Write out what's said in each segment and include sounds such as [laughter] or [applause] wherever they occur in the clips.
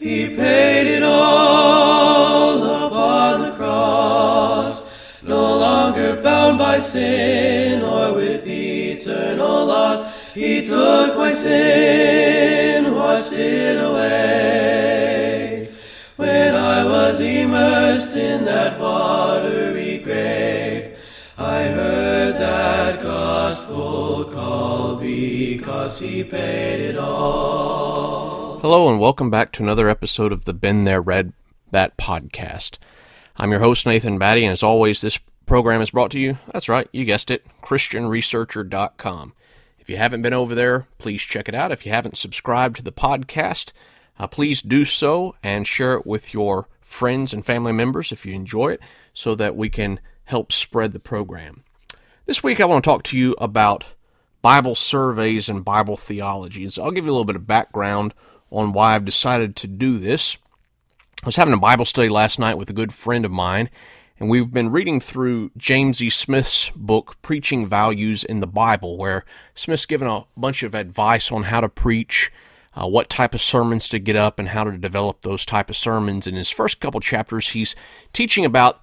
He paid it all upon the cross, no longer bound by sin or with eternal loss. He took my sin, washed it away. When I was immersed in that watery grave, I heard that gospel call because he paid it all. Hello, and welcome back to another episode of the Been There Read That podcast. I'm your host, Nathan Batty, and as always, this program is brought to you, that's right, you guessed it, ChristianResearcher.com. If you haven't been over there, please check it out. If you haven't subscribed to the podcast, uh, please do so and share it with your friends and family members if you enjoy it so that we can help spread the program. This week, I want to talk to you about Bible surveys and Bible theology. So I'll give you a little bit of background on why I've decided to do this. I was having a Bible study last night with a good friend of mine, and we've been reading through James E. Smith's book, Preaching Values in the Bible, where Smith's given a bunch of advice on how to preach, uh, what type of sermons to get up, and how to develop those type of sermons. In his first couple chapters, he's teaching about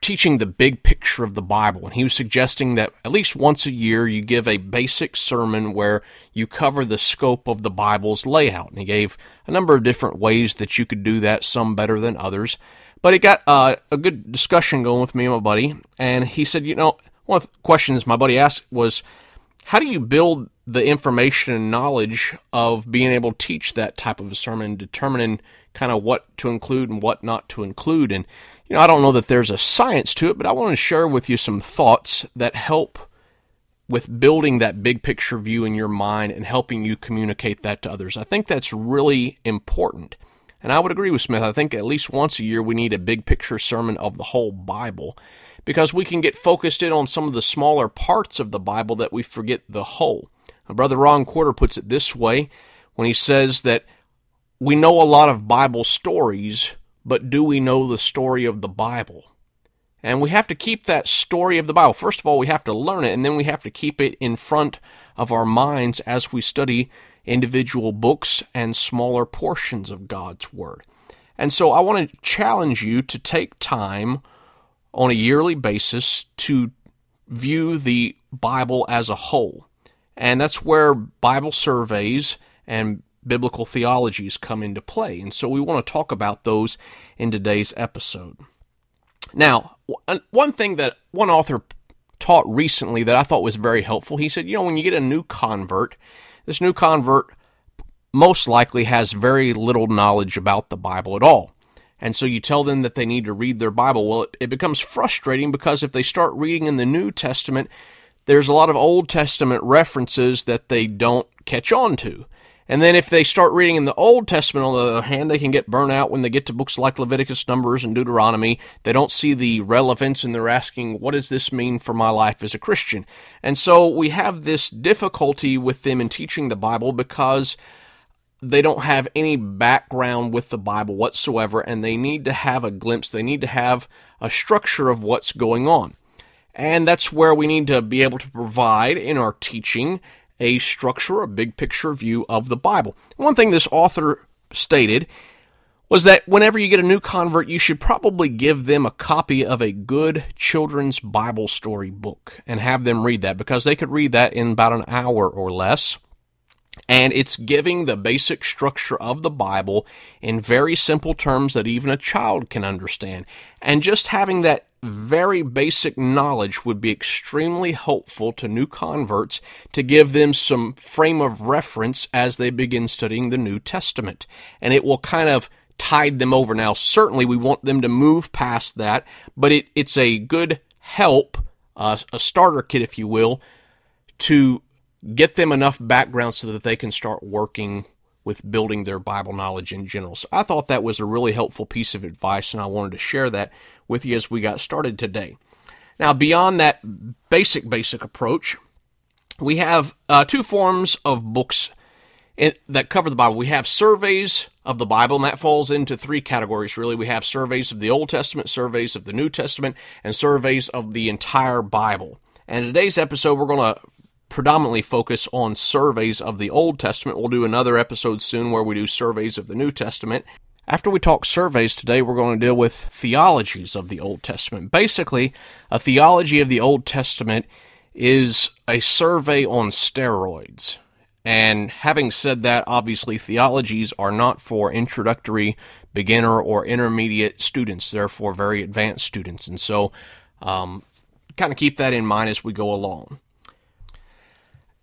teaching the big picture of the Bible. And he was suggesting that at least once a year you give a basic sermon where you cover the scope of the Bible's layout. And he gave a number of different ways that you could do that, some better than others. But it got uh, a good discussion going with me and my buddy. And he said, you know, one of the questions my buddy asked was, how do you build the information and knowledge of being able to teach that type of a sermon, determining kind of what to include and what not to include? And you know, I don't know that there's a science to it, but I want to share with you some thoughts that help with building that big picture view in your mind and helping you communicate that to others. I think that's really important. And I would agree with Smith. I think at least once a year we need a big picture sermon of the whole Bible because we can get focused in on some of the smaller parts of the Bible that we forget the whole. Brother Ron Quarter puts it this way when he says that we know a lot of Bible stories, but do we know the story of the Bible? And we have to keep that story of the Bible. First of all, we have to learn it, and then we have to keep it in front of our minds as we study individual books and smaller portions of God's Word. And so I want to challenge you to take time on a yearly basis to view the Bible as a whole. And that's where Bible surveys and biblical theologies come into play. And so we want to talk about those in today's episode. Now, one thing that one author taught recently that I thought was very helpful, he said, you know, when you get a new convert, this new convert most likely has very little knowledge about the Bible at all. And so you tell them that they need to read their Bible. Well, it, it becomes frustrating because if they start reading in the New Testament, there's a lot of Old Testament references that they don't catch on to. And then if they start reading in the Old Testament, on the other hand, they can get burnt out when they get to books like Leviticus, Numbers, and Deuteronomy. They don't see the relevance and they're asking, what does this mean for my life as a Christian? And so we have this difficulty with them in teaching the Bible because they don't have any background with the Bible whatsoever and they need to have a glimpse. They need to have a structure of what's going on. And that's where we need to be able to provide in our teaching a structure, a big picture view of the Bible. One thing this author stated was that whenever you get a new convert, you should probably give them a copy of a good children's Bible story book and have them read that because they could read that in about an hour or less. And it's giving the basic structure of the Bible in very simple terms that even a child can understand. And just having that very basic knowledge would be extremely helpful to new converts to give them some frame of reference as they begin studying the New Testament. And it will kind of tide them over. Now, certainly we want them to move past that, but it, it's a good help, uh, a starter kit, if you will, to get them enough background so that they can start working with building their Bible knowledge in general. So I thought that was a really helpful piece of advice, and I wanted to share that with you as we got started today. Now, beyond that basic, basic approach, we have uh, two forms of books in, that cover the Bible. We have surveys of the Bible, and that falls into three categories, really. We have surveys of the Old Testament, surveys of the New Testament, and surveys of the entire Bible. And today's episode, we're going to predominantly focus on surveys of the Old Testament. We'll do another episode soon where we do surveys of the New Testament. After we talk surveys today, we're going to deal with theologies of the Old Testament. Basically, a theology of the Old Testament is a survey on steroids. And having said that, obviously, theologies are not for introductory, beginner, or intermediate students. They're for very advanced students. And so, um, kind of keep that in mind as we go along.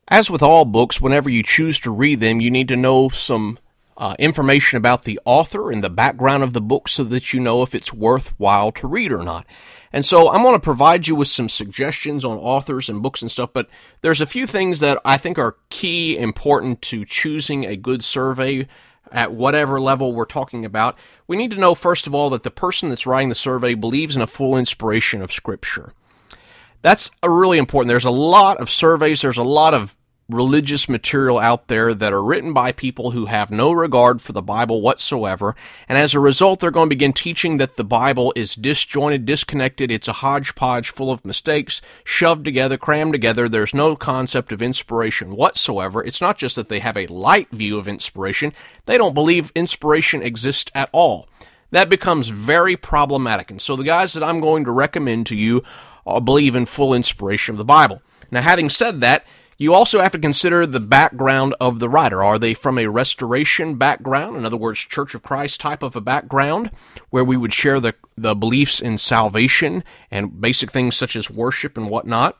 As with all books, whenever you choose to read them, you need to know some uh, information about the author and the background of the book so that you know if it's worthwhile to read or not. And so I'm going to provide you with some suggestions on authors and books and stuff, but there's a few things that I think are key important to choosing a good survey at whatever level we're talking about. We need to know, first of all, that the person that's writing the survey believes in a full inspiration of Scripture. That's a really important. There's a lot of surveys, there's a lot of religious material out there that are written by people who have no regard for the Bible whatsoever. And as a result, they're going to begin teaching that the Bible is disjointed, disconnected. It's a hodgepodge full of mistakes, shoved together, crammed together. There's no concept of inspiration whatsoever. It's not just that they have a light view of inspiration, they don't believe inspiration exists at all. That becomes very problematic. And so the guys that I'm going to recommend to you Uh, believe in full inspiration of the Bible. Now, having said that, you also have to consider the background of the writer. Are they from a restoration background? In other words, Church of Christ type of a background, where we would share the, the beliefs in salvation and basic things such as worship and whatnot?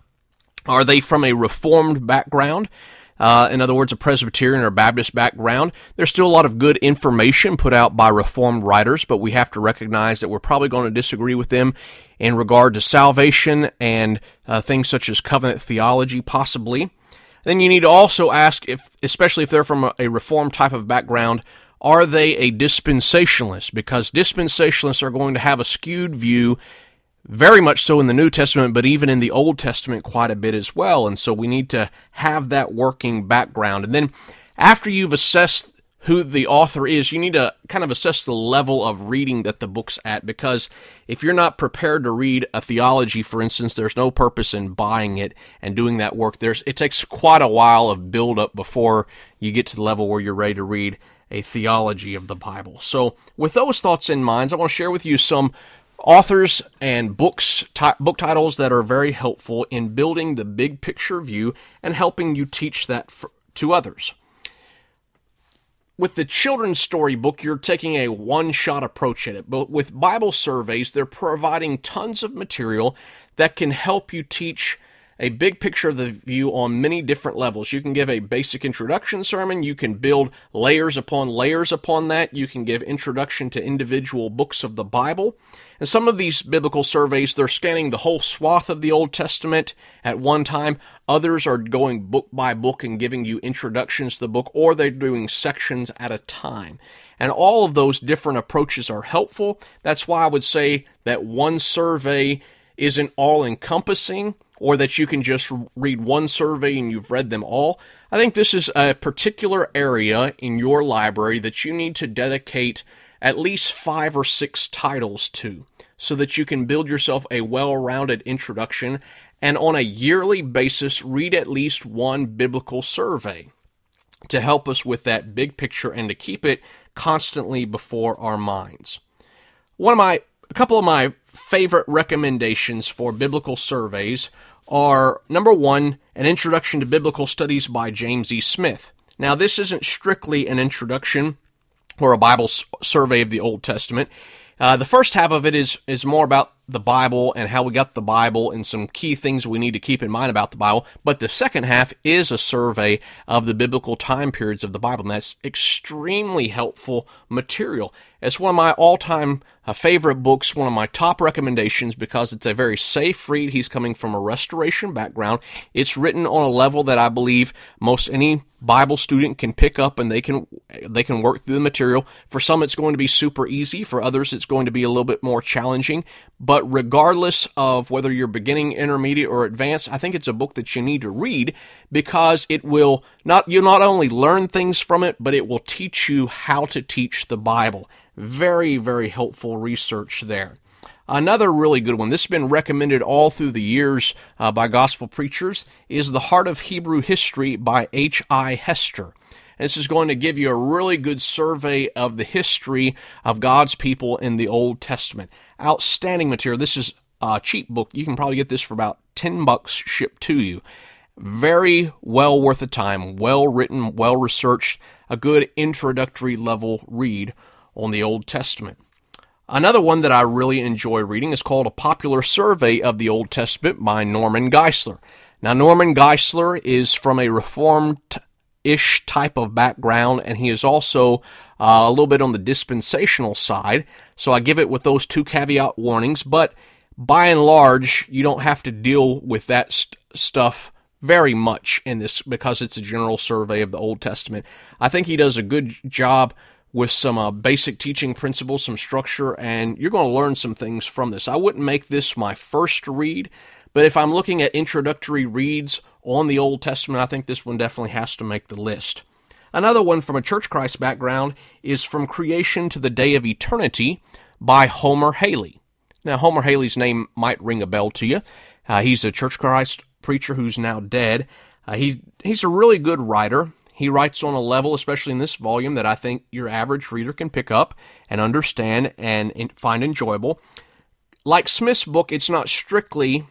Are they from a reformed background? Uh, in other words, a Presbyterian or Baptist background. There's still a lot of good information put out by Reformed writers, but we have to recognize that we're probably going to disagree with them in regard to salvation and uh, things such as covenant theology, possibly. Then you need to also ask if, especially if they're from a, a Reformed type of background, are they a dispensationalist? Because dispensationalists are going to have a skewed view very much so in the New Testament, but even in the Old Testament quite a bit as well. And so we need to have that working background. And then after you've assessed who the author is, you need to kind of assess the level of reading that the book's at because if you're not prepared to read a theology, for instance, there's no purpose in buying it and doing that work. There's it takes quite a while of build up before you get to the level where you're ready to read a theology of the Bible. So, with those thoughts in mind, I want to share with you some authors and books t- book titles that are very helpful in building the big picture view and helping you teach that for, to others. With the children's storybook, you're taking a one shot approach at it, but with Bible surveys, they're providing tons of material that can help you teach a big picture of the view on many different levels. You can give a basic introduction sermon, you can build layers upon layers upon that, you can give introduction to individual books of the Bible. And some of these biblical surveys, they're scanning the whole swath of the Old Testament at one time. Others are going book by book and giving you introductions to the book, or they're doing sections at a time. And all of those different approaches are helpful. That's why I would say that one survey isn't all encompassing or that you can just read one survey and you've read them all. I think this is a particular area in your library that you need to dedicate at least five or six titles to so that you can build yourself a well rounded introduction and on a yearly basis read at least one biblical survey to help us with that big picture and to keep it constantly before our minds. One of my a couple of my favorite recommendations for biblical surveys are number one, an introduction to biblical studies by James E. Smith. Now, this isn't strictly an introduction or a Bible survey of the Old Testament. Uh, the first half of it is is more about the Bible and how we got the Bible and some key things we need to keep in mind about the Bible. But the second half is a survey of the biblical time periods of the Bible, and that's extremely helpful material. It's one of my all time uh, favorite books, one of my top recommendations because it's a very safe read. He's coming from a restoration background. It's written on a level that I believe most any Bible student can pick up and they can they can work through the material. For some it's going to be super easy, for others it's going to be a little bit more challenging, but regardless of whether you're beginning, intermediate or advanced, I think it's a book that you need to read because it will not you not only learn things from it, but it will teach you how to teach the Bible. Very very helpful research there. Another really good one, this has been recommended all through the years uh, by gospel preachers, is The Heart of Hebrew History by H.I. Hester. this is going to give you a really good survey of the history of God's people in the Old Testament. Outstanding material. This is a cheap book. You can probably get this for about 10 bucks shipped to you. Very well worth the time, well written, well researched, a good introductory level read on the Old Testament. Another one that I really enjoy reading is called A Popular Survey of the Old Testament by Norman Geisler. Now, Norman Geisler is from a Reformed ish type of background, and he is also uh, a little bit on the dispensational side. So I give it with those two caveat warnings, but by and large, you don't have to deal with that st- stuff very much in this because it's a general survey of the Old Testament. I think he does a good job with some uh, basic teaching principles, some structure, and you're going to learn some things from this. I wouldn't make this my first read, but if I'm looking at introductory reads on the Old Testament, I think this one definitely has to make the list. Another one from a Church Christ background is From Creation to the Day of Eternity by Homer Hailey. Now, Homer Hailey's name might ring a bell to you. Uh, he's a Church Christ preacher who's now dead. Uh, he, he's a really good writer. He writes on a level, especially in this volume, that I think your average reader can pick up and understand and find enjoyable. Like Smith's book, it's not strictly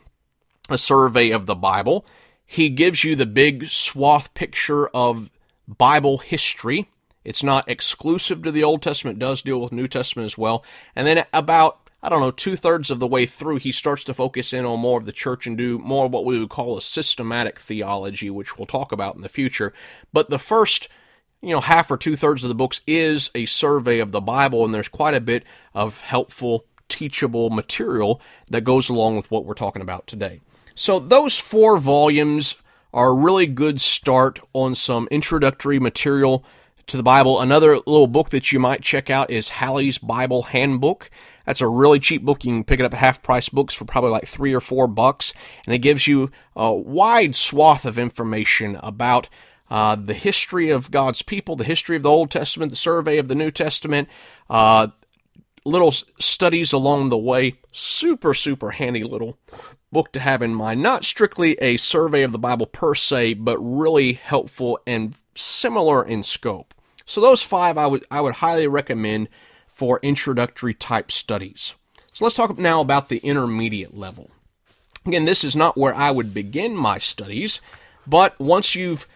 a survey of the Bible. He gives you the big swath picture of Bible history. It's not exclusive to the Old Testament, does deal with New Testament as well. And then about I don't know, two thirds of the way through, he starts to focus in on more of the church and do more of what we would call a systematic theology, which we'll talk about in the future. But the first, you know, half or two thirds of the books is a survey of the Bible, and there's quite a bit of helpful, teachable material that goes along with what we're talking about today. So those four volumes are a really good start on some introductory material to the Bible. Another little book that you might check out is Halley's Bible Handbook. That's a really cheap book. You can pick it up at half price books for probably like three or four bucks, and it gives you a wide swath of information about uh, the history of God's people, the history of the Old Testament, the survey of the New Testament, uh, little studies along the way. Super, super handy little book to have in mind. Not strictly a survey of the Bible per se, but really helpful and similar in scope. So those five I would I would highly recommend for introductory type studies. So let's talk now about the intermediate level. Again, this is not where I would begin my studies, but once you've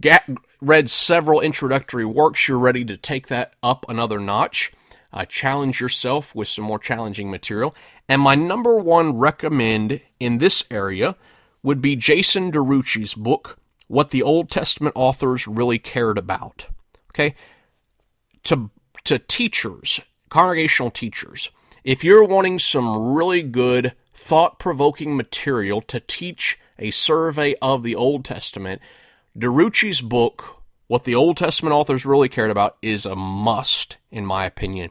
get, read several introductory works, you're ready to take that up another notch. Uh, challenge yourself with some more challenging material. And my number one recommend in this area would be Jason DeRouchie's book, What the Old Testament Authors Really Cared About. Okay? To to teachers, congregational teachers, if you're wanting some really good, thought provoking material to teach a survey of the Old Testament, DeRouchie's book, What the Old Testament Authors Really Cared About, is a must, in my opinion.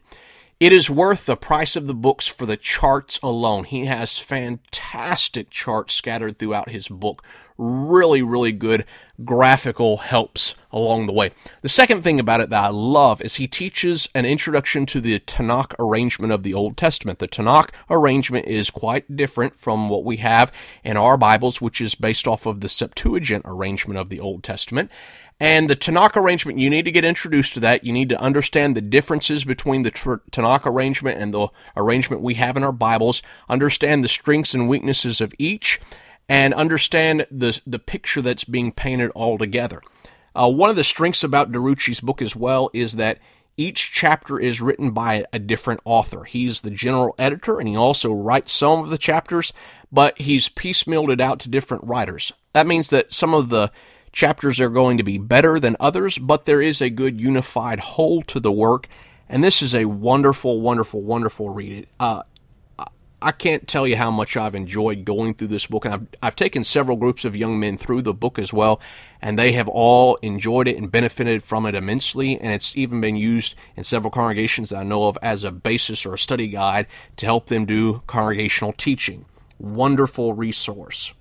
It is worth the price of the books for the charts alone. He has fantastic charts scattered throughout his book. Really, really good graphical helps along the way. The second thing about it that I love is he teaches an introduction to the Tanakh arrangement of the Old Testament. The Tanakh arrangement is quite different from what we have in our Bibles, which is based off of the Septuagint arrangement of the Old Testament. And the Tanakh arrangement, you need to get introduced to that. You need to understand the differences between the Tanakh arrangement and the arrangement we have in our Bibles, understand the strengths and weaknesses of each, and understand the, the picture that's being painted all together. Uh, one of the strengths about DeRouchie's book as well is that each chapter is written by a different author. He's the general editor and he also writes some of the chapters, but he's piecemealed it out to different writers. That means that some of the chapters are going to be better than others, but there is a good unified whole to the work. And this is a wonderful, wonderful, wonderful read. Uh, I can't tell you how much I've enjoyed going through this book, and I've, I've taken several groups of young men through the book as well, and they have all enjoyed it and benefited from it immensely. And it's even been used in several congregations that I know of as a basis or a study guide to help them do congregational teaching. Wonderful resource.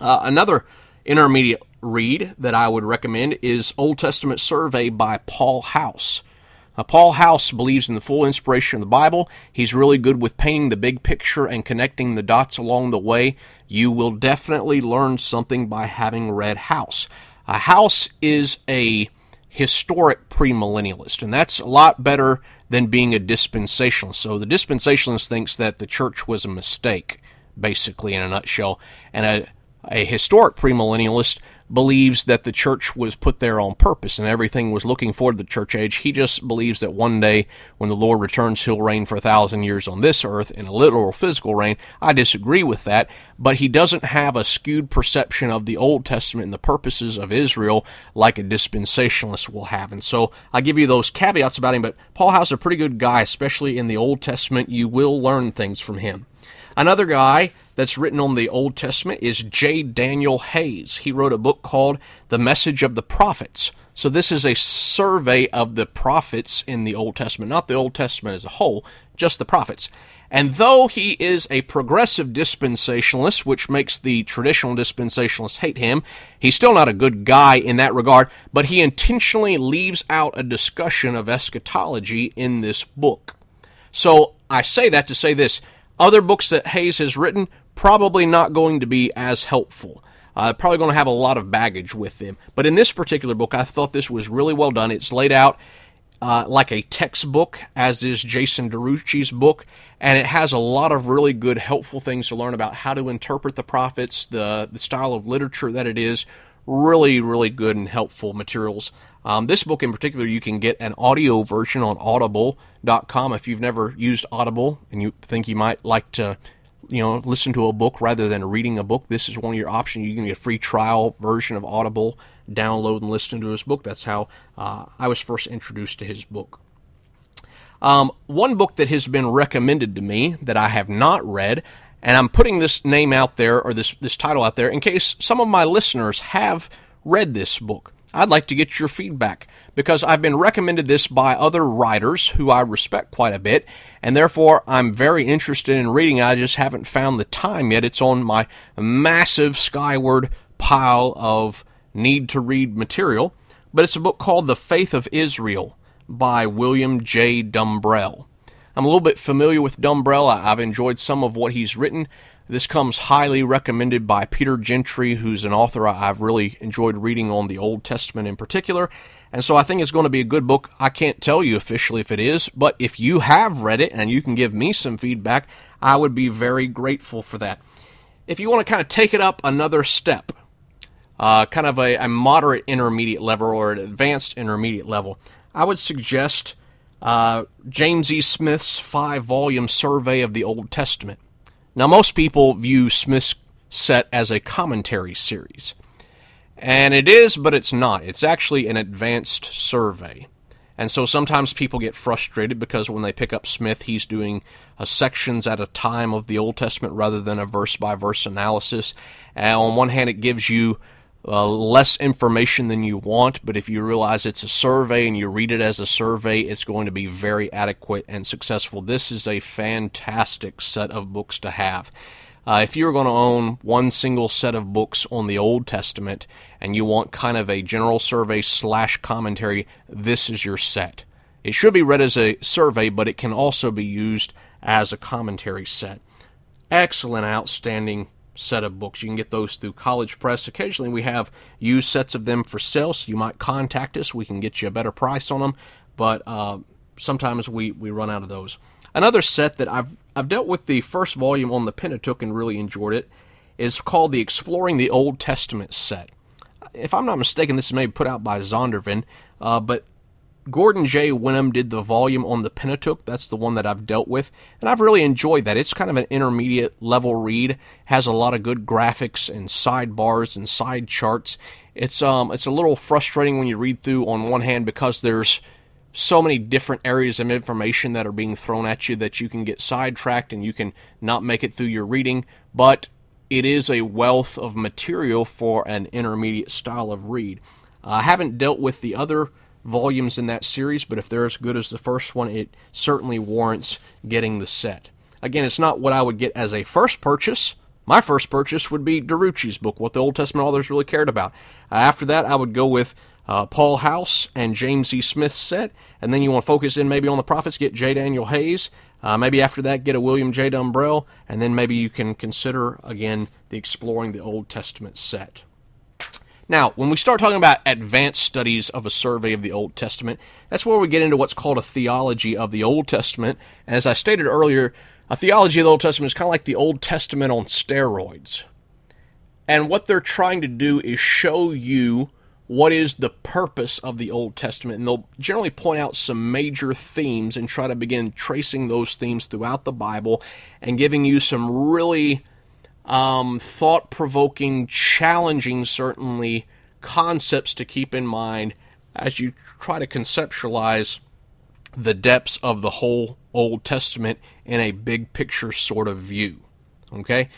Uh, another intermediate read that I would recommend is Old Testament Survey by Paul House. Paul House believes in the full inspiration of the Bible. He's really good with painting the big picture and connecting the dots along the way. You will definitely learn something by having read House. A House is a historic premillennialist, and that's a lot better than being a dispensationalist. So the dispensationalist thinks that the church was a mistake, basically, in a nutshell, and a, a historic premillennialist believes that the church was put there on purpose and everything was looking forward to the church age. He just believes that one day when the Lord returns, he'll reign for a thousand years on this earth in a literal physical reign. I disagree with that, but he doesn't have a skewed perception of the Old Testament and the purposes of Israel like a dispensationalist will have. And so I give you those caveats about him, but Paul House is a pretty good guy, especially in the Old Testament. You will learn things from him. Another guy that's written on the Old Testament is J. Daniel Hays. He wrote a book called The Message of the Prophets. So this is a survey of the prophets in the Old Testament, not the Old Testament as a whole, just the prophets. And though he is a progressive dispensationalist, which makes the traditional dispensationalists hate him, he's still not a good guy in that regard, but he intentionally leaves out a discussion of eschatology in this book. So I say that to say this other books that Hays has written, probably not going to be as helpful. Uh, probably going to have a lot of baggage with them. But in this particular book, I thought this was really well done. It's laid out uh, like a textbook, as is Jason DeRouchie's book, and it has a lot of really good, helpful things to learn about how to interpret the prophets, the, the style of literature that it is. Really, really good and helpful materials. Um, this book in particular, you can get an audio version on audible.com if you've never used Audible and you think you might like to you know listen to a book rather than reading a book. This is one of your options. You can get a free trial version of audible. Download and listen to his book. That's how uh, i was first introduced to his book. Um, one book that has been recommended to me that i have not read and i'm putting this name out there or this, this title out there in case some of my listeners have read this book I'd like to get your feedback because I've been recommended this by other writers who I respect quite a bit, and therefore I'm very interested in reading. I just haven't found the time yet. It's on my massive skyward pile of need to read material, but it's a book called The Faith of Israel by William J. Dumbrell. I'm a little bit familiar with Dumbrell. I've enjoyed some of what he's written. This comes highly recommended by Peter Gentry, who's an author I've really enjoyed reading on the Old Testament in particular. And so I think it's going to be a good book. I can't tell you officially if it is, but if you have read it and you can give me some feedback, I would be very grateful for that. If you want to kind of take it up another step, uh, kind of a, a, moderate intermediate level or an advanced intermediate level, I would suggest uh, James E. Smith's five volume survey of the Old Testament. Now, most people view Smith's set as a commentary series. And it is, but it's not. It's actually an advanced survey. And so sometimes people get frustrated because when they pick up Smith, he's doing a sections at a time of the Old Testament rather than a verse by verse analysis. And on one hand, it gives you uh, less information than you want, but if you realize it's a survey and you read it as a survey, it's going to be very adequate and successful. This is a fantastic set of books to have. Uh, if you're going to own one single set of books on the Old Testament and you want kind of a general survey slash commentary, this is your set. It should be read as a survey, but it can also be used as a commentary set. Excellent, outstanding set of books. You can get those through College Press. Occasionally, we have used sets of them for sale, so you might contact us. We can get you a better price on them, but uh, sometimes we, we run out of those. Another set that I've I've dealt with the first volume on the Pentateuch and really enjoyed it is called the Exploring the Old Testament set. If I'm not mistaken, this is maybe put out by Zondervan, uh, but Gordon J. Wenham did the volume on the Pentateuch. That's the one that I've dealt with, and I've really enjoyed that. It's kind of an intermediate level read. Has a lot of good graphics and sidebars and side charts. It's um it's a little frustrating when you read through on one hand because there's so many different areas of information that are being thrown at you that you can get sidetracked and you can not make it through your reading, but it is a wealth of material for an intermediate style of read. I haven't dealt with the other volumes in that series, but if they're as good as the first one, it certainly warrants getting the set. Again, it's not what I would get as a first purchase. My first purchase would be DeRouchie's book, what the Old Testament authors really cared about. Uh, after that, I would go with uh, Paul House and James E. Smith's set, and then you want to focus in maybe on the prophets, get J. Daniel Hays. Uh, maybe after that, get a William J. Dumbrell, and then maybe you can consider again the Exploring the Old Testament set. Now, when we start talking about advanced studies of a survey of the Old Testament, that's where we get into what's called a theology of the Old Testament. And as I stated earlier, a theology of the Old Testament is kind of like the Old Testament on steroids. And what they're trying to do is show you what is the purpose of the Old Testament. And they'll generally point out some major themes and try to begin tracing those themes throughout the Bible and giving you some really um, thought provoking, challenging, certainly, concepts to keep in mind as you try to conceptualize the depths of the whole Old Testament in a big picture sort of view. Okay?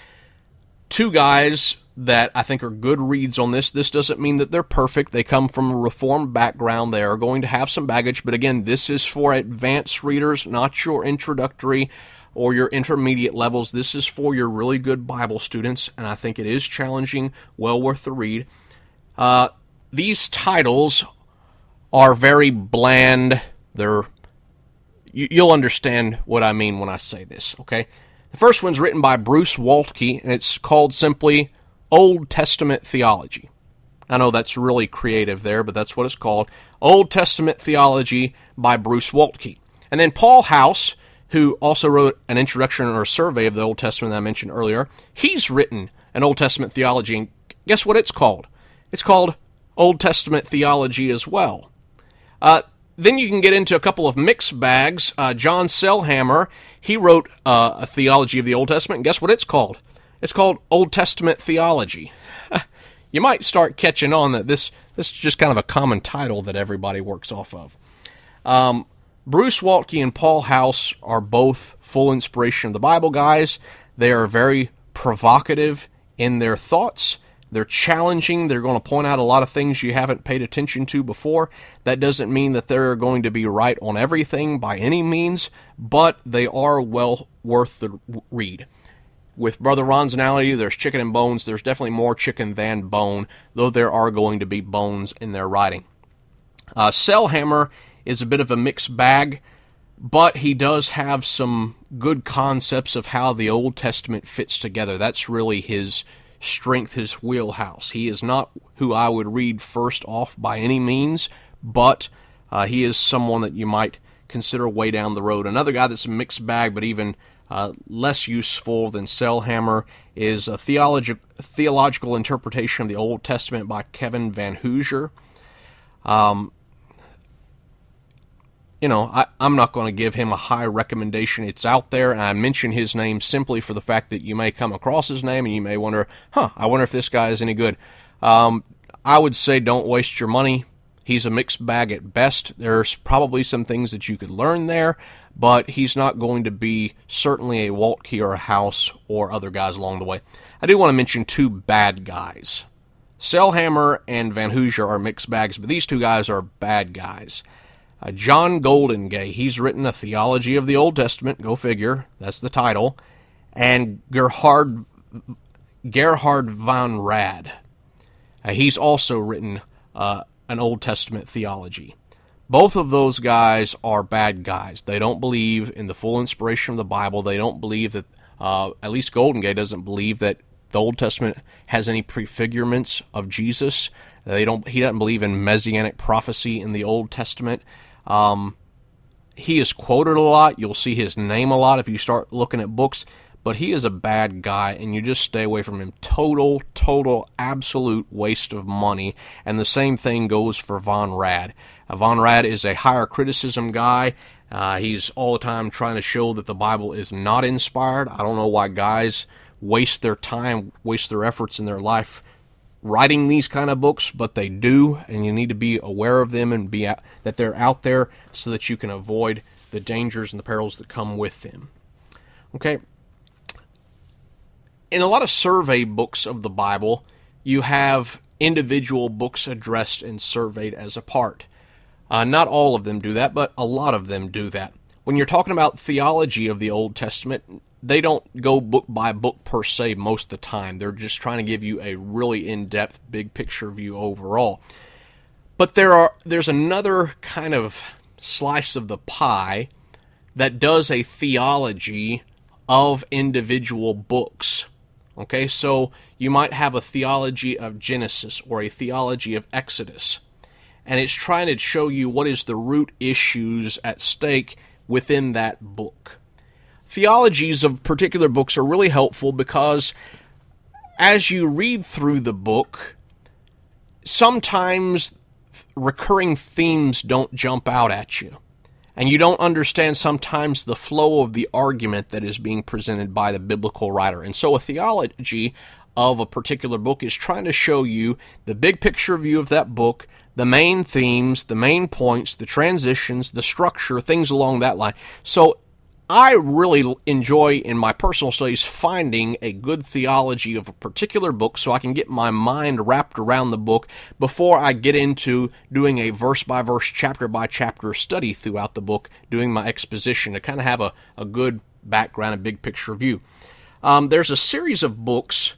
Two guys that I think are good reads on this. This doesn't mean that they're perfect. They come from a reformed background. They are going to have some baggage, but again, this is for advanced readers, not your introductory or your intermediate levels. This is for your really good Bible students, and I think it is challenging, well worth the read. Uh, these titles are very bland. They're you, you'll understand what I mean when I say this. Okay, the first one's written by Bruce Waltke, and it's called simply Old Testament Theology. I know that's really creative there, but that's what it's called. Old Testament Theology by Bruce Waltke. And then Paul House, who also wrote an introduction or a survey of the Old Testament that I mentioned earlier, he's written an Old Testament theology. And guess what it's called? It's called Old Testament Theology as well. Uh, then you can get into a couple of mixed bags. Uh, John Sailhamer, he wrote uh, a theology of the Old Testament. And guess what it's called? It's called Old Testament theology. [laughs] you might start catching on that this this is just kind of a common title that everybody works off of. Um, Bruce Waltke and Paul House are both full inspiration of the Bible guys. They are very provocative in their thoughts. They're challenging. They're going to point out a lot of things you haven't paid attention to before. That doesn't mean that they're going to be right on everything by any means, but they are well worth the read with Brother Ron's analogy, there's chicken and bones. There's definitely more chicken than bone, though there are going to be bones in their writing. Uh, Sailhamer is a bit of a mixed bag, but he does have some good concepts of how the Old Testament fits together. That's really his strength, his wheelhouse. He is not who I would read first off by any means, but uh, he is someone that you might consider way down the road. Another guy that's a mixed bag, but even uh, less useful than Sailhamer is a theologi- theological interpretation of the Old Testament by Kevin Vanhoozer. Um, you know, I, am not going to give him a high recommendation. It's out there, I mention his name simply for the fact that you may come across his name and you may wonder, huh, I wonder if this guy is any good. Um, I would say don't waste your money. He's a mixed bag at best. There's probably some things that you could learn there, but he's not going to be certainly a Waltke or a House or other guys along the way. I do want to mention two bad guys. Sailhamer and Vanhoozer are mixed bags, but these two guys are bad guys. Uh, John Goldingay, he's written a theology of the Old Testament, go figure, that's the title, and Gerhard, Gerhard von Rad. Uh, he's also written uh, an Old Testament theology. Both of those guys are bad guys. They don't believe in the full inspiration of the Bible. They don't believe that, uh, at least Goldingay doesn't believe that the Old Testament has any prefigurements of Jesus. They don't. He doesn't believe in messianic prophecy in the Old Testament. Um, he is quoted a lot. You'll see his name a lot if you start looking at books. But he is a bad guy, and you just stay away from him. Total, total, absolute waste of money. And the same thing goes for Von Rad. Von Rad is a higher criticism guy. Uh, he's all the time trying to show that the Bible is not inspired. I don't know why guys waste their time, waste their efforts in their life writing these kind of books, but they do, and you need to be aware of them and be out, that they're out there so that you can avoid the dangers and the perils that come with them. Okay. In a lot of survey books of the Bible, you have individual books addressed and surveyed as a part. Uh, not all of them do that, but a lot of them do that. When you're talking about theology of the Old Testament, they don't go book by book per se most of the time. They're just trying to give you a really in-depth, big picture view overall. But there are there's another kind of slice of the pie that does a theology of individual books Okay, so you might have a theology of Genesis or a theology of Exodus, and it's trying to show you what is the root issues at stake within that book. Theologies of particular books are really helpful because as you read through the book, sometimes recurring themes don't jump out at you. And you don't understand sometimes the flow of the argument that is being presented by the biblical writer. And so a theology of a particular book is trying to show you the big picture view of that book, the main themes, the main points, the transitions, the structure, things along that line. So I really enjoy in my personal studies finding a good theology of a particular book so I can get my mind wrapped around the book before I get into doing a verse by verse, chapter by chapter study throughout the book, doing my exposition to kind of have a, a good background and big picture view. Um, there's a series of books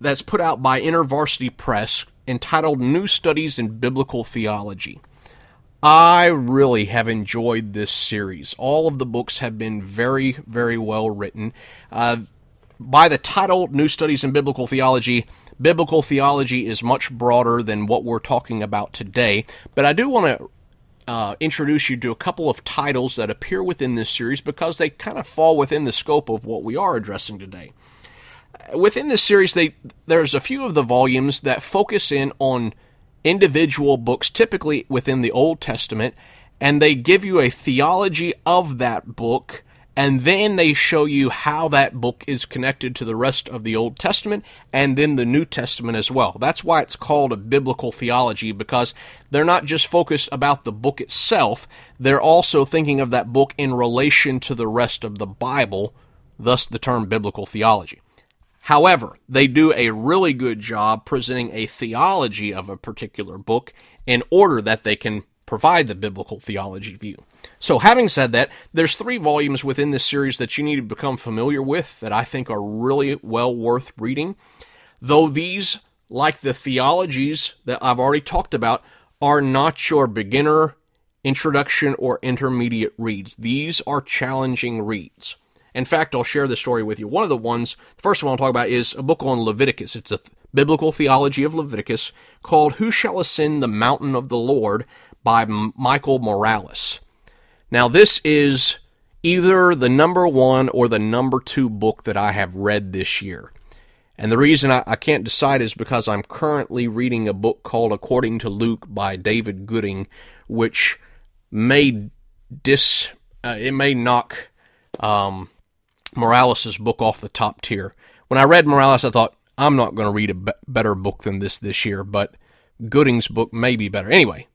that's put out by InterVarsity Press entitled New Studies in Biblical Theology. I really have enjoyed this series. All of the books have been very, very well written. Uh, by the title, New Studies in Biblical Theology, biblical theology is much broader than what we're talking about today, but I do want to uh, introduce you to a couple of titles that appear within this series because they kind of fall within the scope of what we are addressing today. Within this series, they, there's a few of the volumes that focus in on individual books, typically within the Old Testament, and they give you a theology of that book, and then they show you how that book is connected to the rest of the Old Testament and then the New Testament as well. That's why it's called a biblical theology, because they're not just focused about the book itself, they're also thinking of that book in relation to the rest of the Bible, thus the term biblical theology. However, they do a really good job presenting a theology of a particular book in order that they can provide the biblical theology view. So, having said that, there's three volumes within this series that you need to become familiar with that I think are really well worth reading. Though these, like the theologies that I've already talked about, are not your beginner, introduction, or intermediate reads. These are challenging reads. In fact, I'll share the story with you. One of the ones, the first one I'll talk about is a book on Leviticus. It's a th- biblical theology of Leviticus called Who Shall Ascend the Mountain of the Lord by M- Michael Morales. Now, this is either the number one or the number two book that I have read this year. And the reason I, I, can't decide is because I'm currently reading a book called According to Luke by David Gooding, which may dis uh, it may knock um, Morales' book off the top tier. When I read Morales, I thought, I'm not going to read a be- better book than this this year, but Gooding's book may be better. Anyway,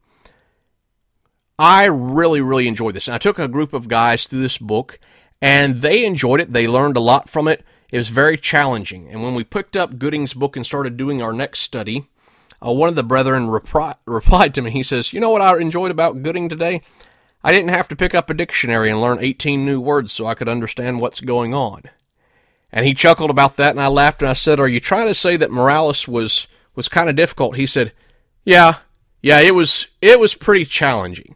I really, really enjoyed this. And I took a group of guys through this book, and they enjoyed it. They learned a lot from it. It was very challenging. And when we picked up Gooding's book and started doing our next study, uh, one of the brethren repri- replied to me. He says, You know what I enjoyed about Gooding today? I didn't have to pick up a dictionary and learn 18 new words so I could understand what's going on. And he chuckled about that, and I laughed and I said, Are you trying to say that Morales was, was kind of difficult? He said, Yeah, yeah, it was, it was pretty challenging.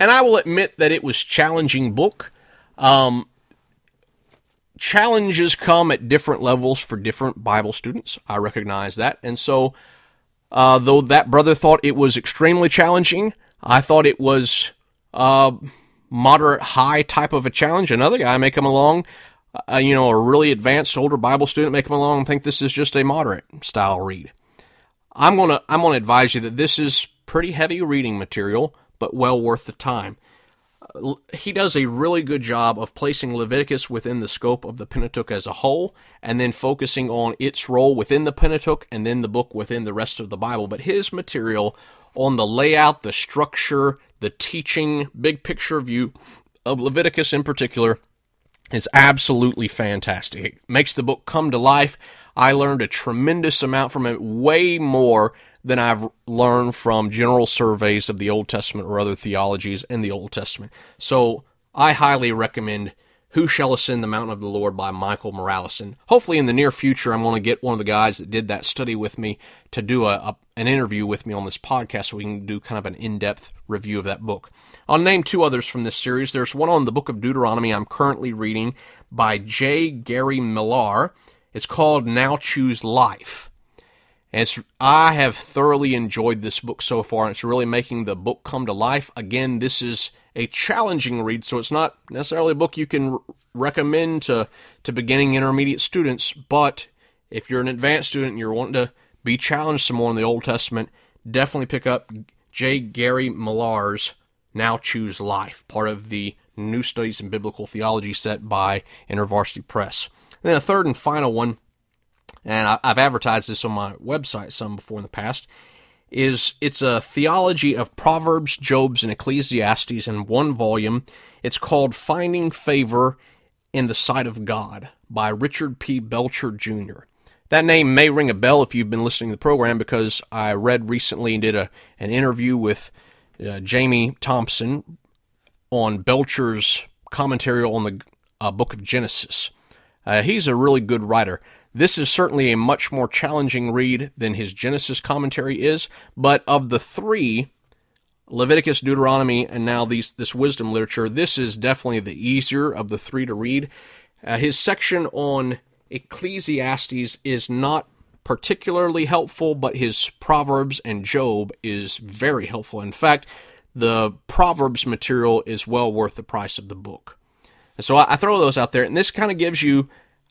And I will admit that it was challenging book. Um, challenges come at different levels for different Bible students. I recognize that. And so, uh, though that brother thought it was extremely challenging, I thought it was uh, moderate high type of a challenge. Another guy may come along, uh, you know, a really advanced older Bible student may come along and think this is just a moderate style read. I'm gonna I'm gonna advise you that this is pretty heavy reading material, but well worth the time. Uh, he does a really good job of placing Leviticus within the scope of the Pentateuch as a whole, and then focusing on its role within the Pentateuch and then the book within the rest of the Bible. But his material on the layout, the structure, the teaching, big picture view of Leviticus in particular is absolutely fantastic. It makes the book come to life. I learned a tremendous amount from it, way more than I've learned from general surveys of the Old Testament or other theologies in the Old Testament. So I highly recommend who Shall Ascend the Mountain of the Lord by Michael Morales. And hopefully in the near future, I'm going to get one of the guys that did that study with me to do a, a, an interview with me on this podcast so we can do kind of an in depth review of that book. I'll name two others from this series. There's one on the book of Deuteronomy I'm currently reading by J. Gary Millar. It's called Now Choose Life. And I have thoroughly enjoyed this book so far, and it's really making the book come to life. Again, this is a challenging read, so it's not necessarily a book you can recommend to, to beginning intermediate students, but if you're an advanced student and you're wanting to be challenged some more in the Old Testament, definitely pick up J. Gary Millar's Now Choose Life, part of the New Studies in Biblical Theology set by InterVarsity Press. And then a third and final one, and I've advertised this on my website some before in the past, is it's a theology of Proverbs, Jobs, and Ecclesiastes in one volume. It's called Finding Favor in the Sight of God by Richard P. Belcher Jr. That name may ring a bell if you've been listening to the program because I read recently and did a, an interview with uh, Jamie Thompson on Belcher's commentary on the uh, book of Genesis. Uh, he's a really good writer. This is certainly a much more challenging read than his Genesis commentary is, but of the three, Leviticus, Deuteronomy, and now these this wisdom literature, this is definitely the easier of the three to read. Uh, his section on Ecclesiastes is not particularly helpful, but his Proverbs and Job is very helpful. In fact, the Proverbs material is well worth the price of the book. And so I, I throw those out there, and this kind of gives you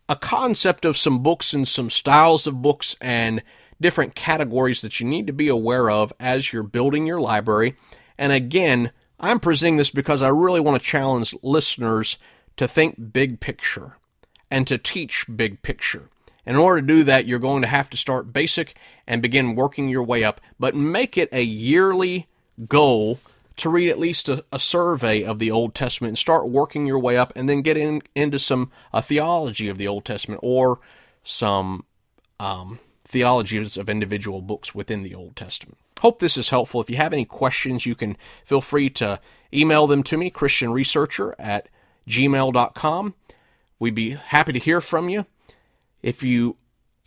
a concept of some books and some styles of books and different categories that you need to be aware of as you're building your library. And again, I'm presenting this because I really want to challenge listeners to think big picture and to teach big picture. In order to do that, you're going to have to start basic and begin working your way up, but make it a yearly goal to read at least a, a, survey of the Old Testament and start working your way up and then get in, into some a theology of the Old Testament or some um, theologies of individual books within the Old Testament. Hope this is helpful. If you have any questions, you can feel free to email them to me, christianresearcher at gmail.com. We'd be happy to hear from you. If you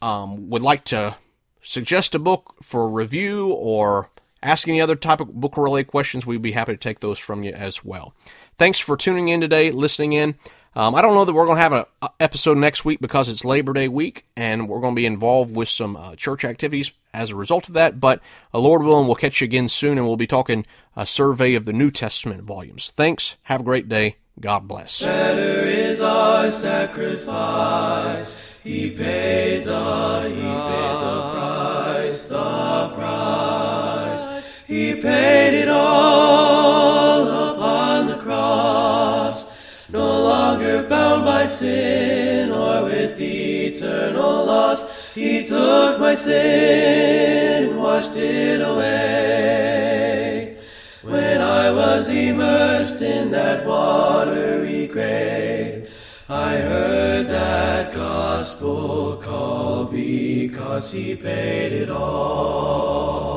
um, would like to suggest a book for review or ask any other type of book related questions, we'd be happy to take those from you as well. Thanks for tuning in today, listening in. Um, I don't know that we're going to have an episode next week because it's Labor Day week and we're going to be involved with some uh, church activities as a result of that. But uh, Lord willing, we'll catch you again soon and we'll be talking a survey of the New Testament volumes. Thanks. Have a great day. God bless. Better is our sacrifice. He paid the, he paid the price, the price. He paid it all upon the cross. No longer bound by sin or with eternal loss. He took my sin washed it away. When I was immersed in that watery grave, I heard that gospel call because he paid it all.